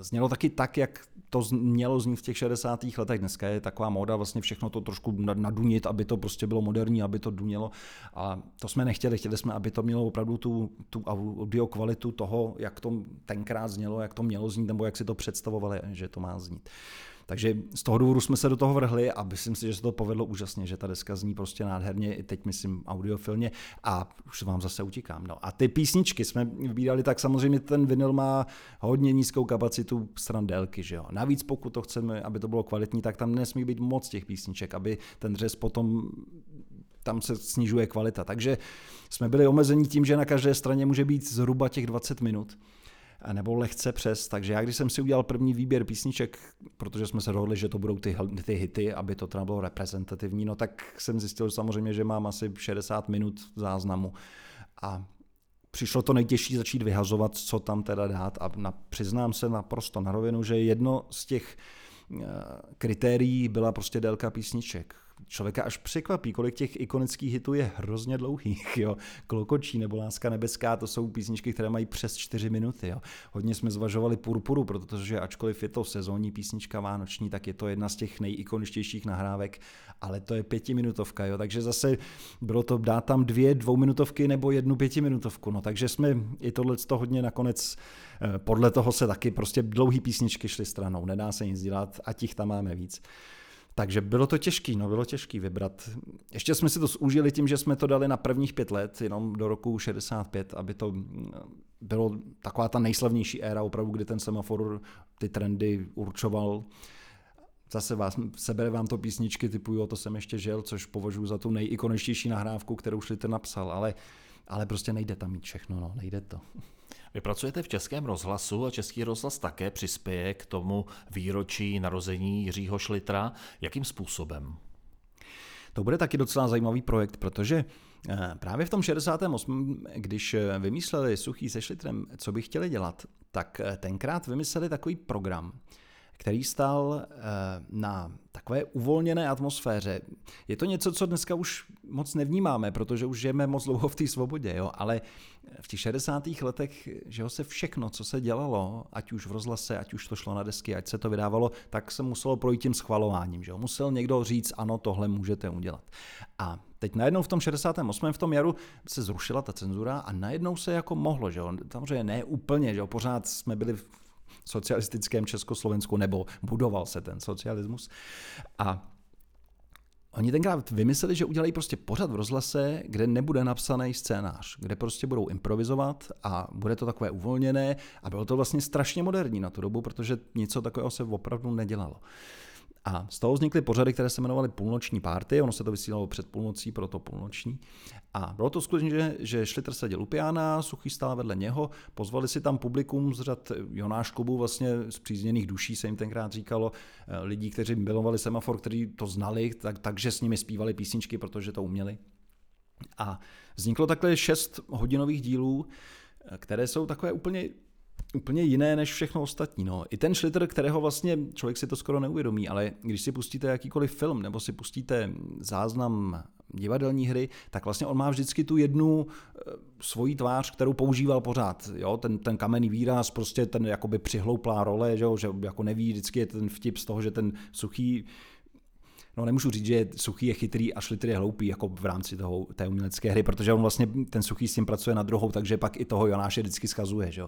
znělo taky tak, jak to mělo znít v těch 60. letech. Dneska je taková móda vlastně všechno to trošku nadunit, aby to prostě bylo moderní, aby to dunělo. A to jsme nechtěli, chtěli jsme, aby to mělo opravdu tu, tu audio kvalitu toho, jak to tenkrát znělo, jak to mělo znít, nebo jak si to představovali, že to má znít. Takže z toho důvodu jsme se do toho vrhli a myslím si, že se to povedlo úžasně, že ta deska zní prostě nádherně, i teď myslím audiofilně a už vám zase utíkám. No a ty písničky jsme vybírali, tak samozřejmě ten vinyl má hodně nízkou kapacitu stran délky, že jo. Navíc pokud to chceme, aby to bylo kvalitní, tak tam nesmí být moc těch písniček, aby ten řez potom tam se snižuje kvalita. Takže jsme byli omezeni tím, že na každé straně může být zhruba těch 20 minut nebo lehce přes. Takže já, když jsem si udělal první výběr písniček, protože jsme se dohodli, že to budou ty, ty hity, aby to teda bylo reprezentativní, no tak jsem zjistil samozřejmě, že mám asi 60 minut záznamu. A přišlo to nejtěžší začít vyhazovat, co tam teda dát a na, přiznám se naprosto na rovinu, že jedno z těch eh, kritérií byla prostě délka písniček člověka až překvapí, kolik těch ikonických hitů je hrozně dlouhých. *laughs* Jo. Klokočí nebo Láska nebeská, to jsou písničky, které mají přes 4 minuty. Jo. Hodně jsme zvažovali Purpuru, protože ačkoliv je to sezónní písnička vánoční, tak je to jedna z těch nejikoničtějších nahrávek, ale to je pětiminutovka. Jo. Takže zase bylo to dát tam dvě dvouminutovky nebo jednu pětiminutovku. No, takže jsme i tohle to hodně nakonec eh, podle toho se taky prostě dlouhý písničky šly stranou. Nedá se nic dělat a těch tam máme víc. Takže bylo to těžké, no bylo těžké vybrat. Ještě jsme si to zúžili tím, že jsme to dali na prvních pět let, jenom do roku 65, aby to mm, bylo taková ta nejslavnější éra opravdu, kdy ten semafor ty trendy určoval. Zase vás, sebere vám to písničky typu Jo, to jsem ještě žil, což považuji za tu nejikoničtější nahrávku, kterou Schlitter napsal, ale, ale prostě nejde tam mít všechno, no, nejde to. Vy pracujete v Českém rozhlasu a Český rozhlas také přispěje k tomu výročí narození Jiřího Šlitra. Jakým způsobem? To bude taky docela zajímavý projekt, protože eh, právě v tom 68., když eh, vymysleli Suchý se Šlitrem, co by chtěli dělat, tak eh, tenkrát vymysleli takový program, který stál eh, na takové uvolněné atmosféře. Je to něco, co dneska už moc nevnímáme, protože už žijeme moc dlouho v té svobodě, jo? ale v těch 60. letech, že se všechno, co se dělalo, ať už v rozhlase, ať už to šlo na desky, ať se to vydávalo, tak se muselo projít tím schvalováním. Že Musel někdo říct, ano, tohle můžete udělat. A teď najednou v tom 68. v tom jaru se zrušila ta cenzura a najednou se jako mohlo, že jo. Samozřejmě ne úplně, že jo. Pořád jsme byli socialistickém Československu, nebo budoval se ten socialismus. A Oni tenkrát vymysleli, že udělají prostě pořad v rozhlase, kde nebude napsaný scénář, kde prostě budou improvizovat a bude to takové uvolněné a bylo to vlastně strašně moderní na tu dobu, protože něco takového se opravdu nedělalo. A z toho vznikly pořady, které se jmenovaly Půlnoční párty, ono se to vysílalo před půlnocí, proto půlnoční. A bylo to skutečně, že, že Šlitr seděl u piana, Suchý stál vedle něho, pozvali si tam publikum z řad Jonáš Klubu, vlastně z přízněných duší se jim tenkrát říkalo, eh, lidí, kteří milovali semafor, kteří to znali, tak, takže s nimi zpívali písničky, protože to uměli. A vzniklo takhle šest hodinových dílů, eh, které jsou takové úplně úplně jiné než všechno ostatní. No. I ten Schlitter, kterého vlastně člověk si to skoro neuvědomí, ale když si pustíte jakýkoliv film nebo si pustíte záznam divadelní hry, tak vlastně on má vždycky tu jednu eh, svoji tvář, kterou používal pořád. Jo? Ten, ten kamenný výraz, prostě ten jakoby přihlouplá role, že, že jako neví, vždycky je ten vtip z toho, že ten suchý no nemůžu říct, že suchý je chytrý a šlitr je hloupý, jako v rámci toho, té umělecké hry, protože on vlastně ten suchý s tím pracuje na druhou, takže pak i toho Jonáše vždycky schazuje. Že?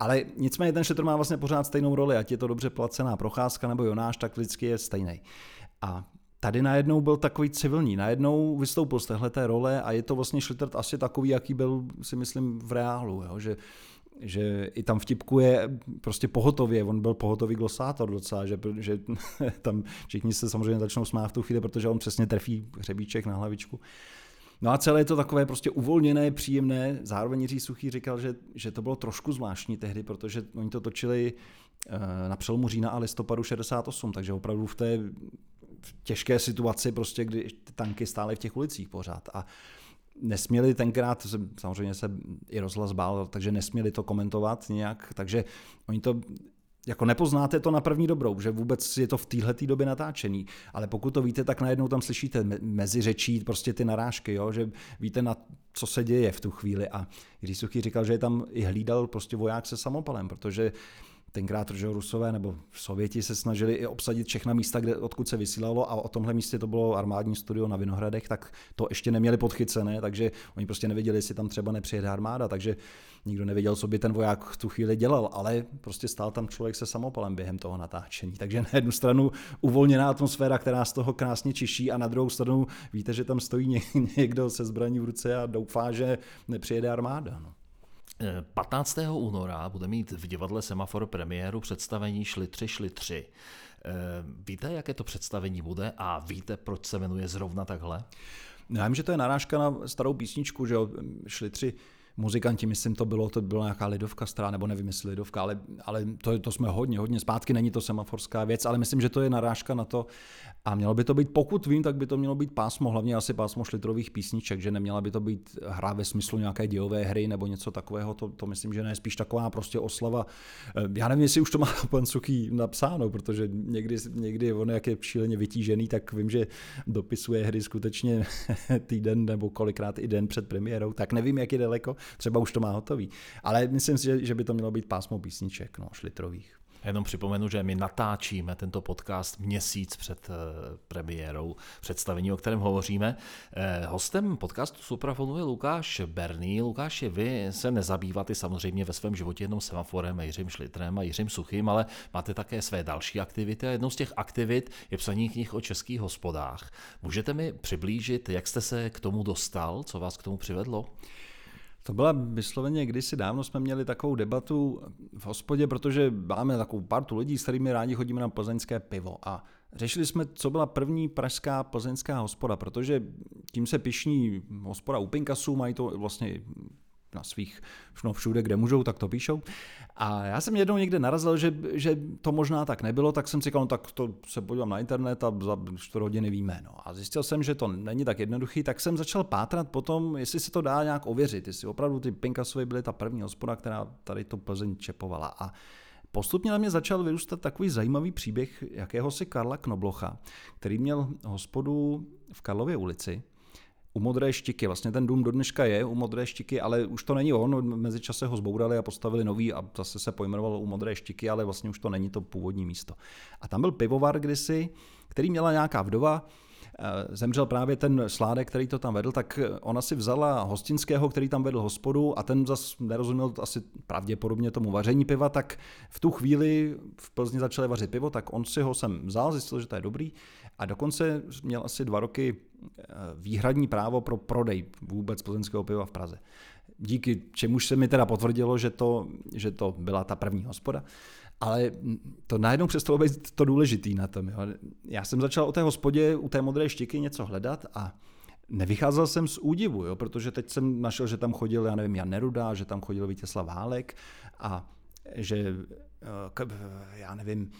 Ale nicméně ten šlitr má vlastně pořád stejnou roli, ať je to dobře placená procházka nebo Jonáš, tak vždycky je stejný. A tady najednou byl takový civilní, najednou vystoupil z téhle role a je to vlastně Schlittert asi takový, jaký byl, si myslím, v reálu, jo? že že i tam vtipkuje prostě pohotově, on byl pohotový glosátor docela, že, že *laughs* tam všichni se samozřejmě začnou smát v tu chvíli, protože on přesně trefí hřebíček na hlavičku. No a celé je to takové prostě uvolněné, příjemné. Zároveň Jiří Suchý říkal, že, že to bylo trošku zvláštní tehdy, protože oni to točili eh, na přelomu října a listopadu 68, takže opravdu v té těžké situaci, prostě, kdy tanky stály v těch ulicích pořád. A nesměli tenkrát, samozřejmě se i rozhlas bál, takže nesměli to komentovat nějak, takže oni to jako nepoznáte to na první dobrou, že vůbec je to v téhle době natáčený, ale pokud to víte, tak najednou tam slyšíte mezi řečí prostě ty narážky, jo? že víte, na co se děje v tu chvíli. A Jiří Suchý říkal, že je tam i hlídal prostě voják se samopalem, protože tenkrát, že Rusové nebo Sověti se snažili i obsadit všechna místa, kde, odkud se vysílalo a o tomhle místě to bylo armádní studio na Vinohradech, tak to ještě neměli podchycené, takže oni prostě nevěděli, jestli tam třeba nepřijede armáda, takže nikdo nevěděl, co by ten voják v tu chvíli dělal, ale prostě stál tam člověk se samopalem během toho natáčení. Takže na jednu stranu uvolněná atmosféra, která z toho krásně čiší a na druhou stranu víte, že tam stojí *laughs* někdo se zbraní v ruce a doufá, že nepřijede armáda. No. 15. února bude mít v divadle Semafor premiéru představení Šli tři, šli tři. Eh, víte, jaké to představení bude a víte, proč se jmenuje zrovna takhle? Já vím, že to je narážka na starou písničku, že jo, šli tři muzikanti, myslím, to bylo, to byla nějaká lidovka stará, nebo nevím, jestli lidovka, ale, ale to, to jsme hodně, hodně zpátky, není to semaforská věc, ale myslím, že to je narážka na to. A mělo by to být, pokud vím, tak by to mělo být pásmo, hlavně asi pásmo šlitrových písniček, že neměla by to být hra ve smyslu nějaké dějové hry nebo něco takového, to, to myslím, že ne, spíš taková prostě oslava. Eh, já nevím, jestli už to má *laughs* pan Suchý napsáno, protože někdy, někdy on jak je šíleně vytížený, tak vím, že dopisuje hry skutečně *laughs* týden nebo kolikrát i den před premiérou, tak nevím, jak je daleko, třeba už to má hotový. Ale myslím si, že, že by to mělo být pásmo písniček, no, šlitrových. Jenom připomenu, že my natáčíme tento podcast měsíc před eh, premiérou představení, o kterém hovoříme. Eh, hostem podcastu Suprafonu je Lukáš Berný. Lukáš, vy se nezabýváte samozřejmě ve svém životě jenom semaforem, Jiřím Šlitrem a Jiřím Suchým, ale máte také své další aktivity a jednou z těch aktivit je psaní knih o českých hospodách. Můžete mi přiblížit, jak jste se k tomu dostal, co vás k tomu přivedlo? To byla vysloveně, kdysi dávno jsme měli takovou debatu v hospodě, protože máme takovou partu lidí, s kterými rádi chodíme na plzeňské pivo. A řešili jsme, co byla první pražská plzeňská hospoda, protože tím se pišní hospoda u Pinkasu, mají to vlastně na svých, no všude, kde můžou, tak to píšou. A já jsem jednou někde narazil, že, že to možná tak nebylo, tak jsem si říkal, no tak to se podívám na internet a za 4 hodiny víme. No. A zjistil jsem, že to není tak jednoduchý, tak jsem začal pátrat potom, jestli se to dá nějak ověřit, jestli opravdu ty Pinkasové byly ta první hospoda, která tady to Plzeň čepovala. A Postupně na mě začal vyrůstat takový zajímavý příběh jakéhosi Karla Knoblocha, který měl hospodu v Karlově ulici u Modré štiky. Vlastně ten dům do dneška je u Modré štiky, ale už to není on. Mezi čase ho zbourali a postavili nový a zase se pojmenovalo u Modré štiky, ale vlastně už to není to původní místo. A tam byl pivovar kdysi, který měla nějaká vdova, eh, zemřel právě ten sládek, který to tam vedl, tak ona si vzala hostinského, který tam vedl hospodu a ten zas nerozuměl asi pravděpodobně tomu vaření piva, tak v tu chvíli v Plzni začali vařit pivo, tak on si ho sem vzal, zjistil, že to je dobrý a dokonce měl asi dva roky eh, výhradní právo pro prodej vůbec plzeňského piva v Praze. Díky čemuž se mi teda potvrdilo, že to, že to byla ta první hospoda. Ale to najednou přestalo být to důležitý na tom. Jo. Já jsem začal o té hospodě u té modré štiky něco hledat a nevycházel jsem z údivu, jo, protože teď jsem našel, že tam chodil, já nevím, Jan Neruda, že tam chodil Vítězslav Válek a že eh, já nevím,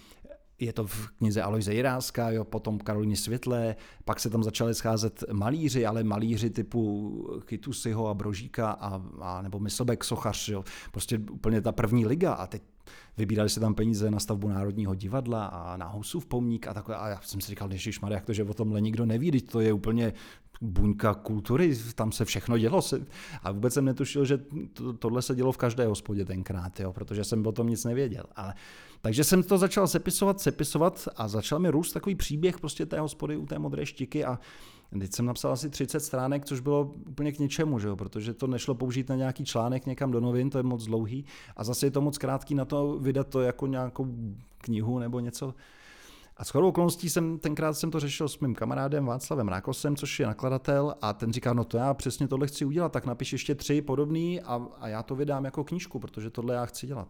je to v knize Alojze Jiráska, jo, potom Karolíně Světlé, pak se tam začaly scházet malíři, ale malíři typu Kytusiho a Brožíka a, a nebo Myslbek Sochař, jo, prostě úplně ta první liga a teď vybírali se tam peníze na stavbu Národního divadla a na Husův pomník a takové. A já jsem si říkal, Ježíš jak to, že o tomhle nikdo neví, teď to je úplně buňka kultury, tam se všechno dělo. A vůbec jsem netušil, že to, tohle se dělo v každé hospodě tenkrát, jo, protože jsem o tom nic nevěděl. Ale, takže jsem to začal sepisovat, sepisovat a začal mi růst takový příběh prostě té hospody u té modré štiky a Teď jsem napsal asi 30 stránek, což bylo úplně k ničemu, že jo? protože to nešlo použít na nějaký článek někam do novin, to je moc dlouhý a zase je to moc krátký na to vydat to jako nějakou knihu nebo něco. A s chodou okolností jsem tenkrát jsem to řešil s mým kamarádem Václavem Rákosem, což je nakladatel, a ten říká, no to já přesně tohle chci udělat, tak napiš ještě tři podobný a, a já to vydám jako knížku, protože tohle já chci dělat.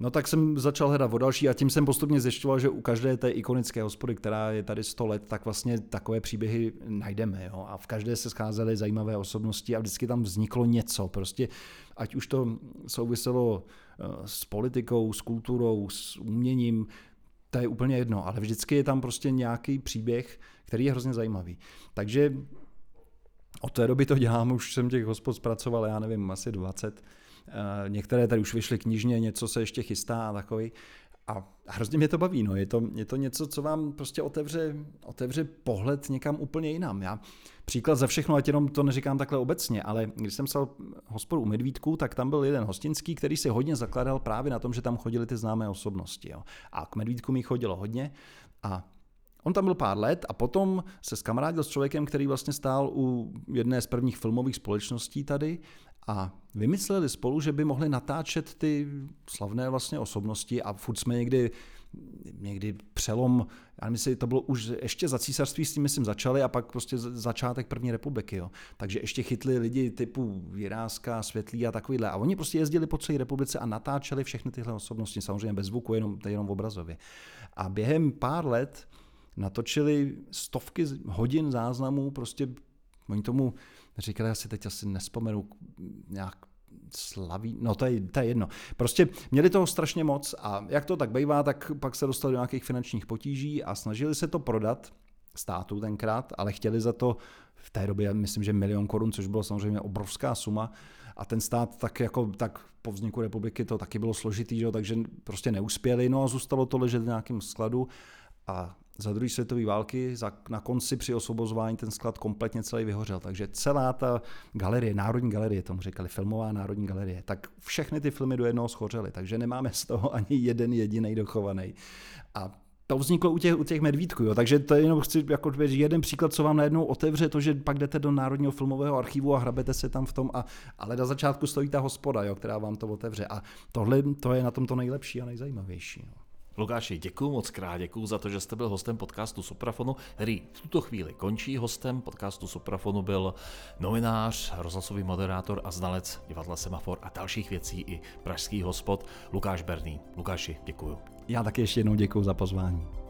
No tak jsem začal hledat o další a tím jsem postupně zjišťoval, že u každé té ikonické hospody, která je tady 100 let, tak vlastně takové příběhy najdeme. Jo? A v každé se scházely zajímavé osobnosti a vždycky tam vzniklo něco. Prostě ať už to souviselo eh, s politikou, s kulturou, s uměním, to je úplně jedno, ale vždycky je tam prostě nějaký příběh, který je hrozně zajímavý. Takže od té doby to dělám, už jsem těch hospod zpracoval, já nevím, asi 20. Eh, některé tady už vyšly knižně, něco se ještě chystá a takový. A hrozně mě to baví, no. je, to, je to něco, co vám prostě otevře, otevře pohled někam úplně jinam. Já příklad za všechno, ať jenom to neříkám takhle obecně, ale když jsem psal hospodu u Medvídku, tak tam byl jeden hostinský, který si hodně zakladal právě na tom, že tam chodili ty známé osobnosti. Jo. A k Medvídku mi chodilo hodně a On tam byl pár let a potom se skamarádil s člověkem, který vlastně stál u jedné z prvních filmových společností tady a vymysleli spolu, že by mohli natáčet ty slavné vlastně osobnosti a furt jsme někdy někdy přelom, já myslím, to bylo už ještě za císařství s tím, myslím, začali a pak prostě začátek první republiky. Jo. Takže ještě chytli lidi typu Jiráska, Světlí a takovýhle. A oni prostě jezdili po celé republice a natáčeli všechny tyhle osobnosti, samozřejmě bez zvuku, jenom, jenom v obrazově. A během pár let natočili stovky hodin záznamů, prostě oni tomu říkali, já si teď asi nespomenu nějak slaví, no to je, to je jedno. Prostě měli toho strašně moc a jak to tak bývá, tak pak se dostali do nějakých finančních potíží a snažili se to prodat státu tenkrát, ale chtěli za to v té době, myslím, že milion korun, což bylo samozřejmě obrovská suma. A ten stát tak jako tak po vzniku republiky to taky bylo složitý, že? takže prostě neuspěli, no a zůstalo to ležet v nějakém skladu. A za druhé světové války, za, na konci při osvobozování ten sklad kompletně celý vyhořel. Takže celá ta galerie, Národní galerie, tomu říkali, filmová Národní galerie, tak všechny ty filmy do jednoho schořely, takže nemáme z toho *laughs* ani jeden jediný dochovaný. A to vzniklo u těch, u těch medvídků, jo. takže to je jenom chci jako jeden příklad, co vám najednou otevře to, že pak jdete do Národního filmového archivu a hrabete se tam v tom, a, ale na začátku stojí ta hospoda, jo, která vám to otevře a tohle to je na tom to nejlepší a nejzajímavější. Jo. Lukáši, děkuji moc krát, děkuji za to, že jste byl hostem podcastu Suprafonu, který v tuto chvíli končí. Hostem podcastu Suprafonu byl novinář, rozhlasový moderátor a znalec divadla Semafor a dalších věcí i pražský hospod Lukáš Berný. Lukáši, děkuji. Já taky ještě jednou děkuji za pozvání.